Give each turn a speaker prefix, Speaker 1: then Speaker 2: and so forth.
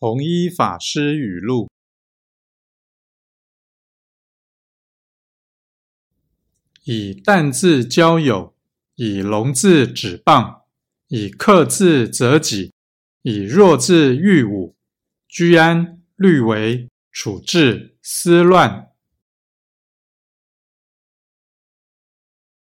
Speaker 1: 弘一法师语录：以淡字交友，以龙字指棒，以克字择己，以弱字御武。居安、虑为、处置、思乱。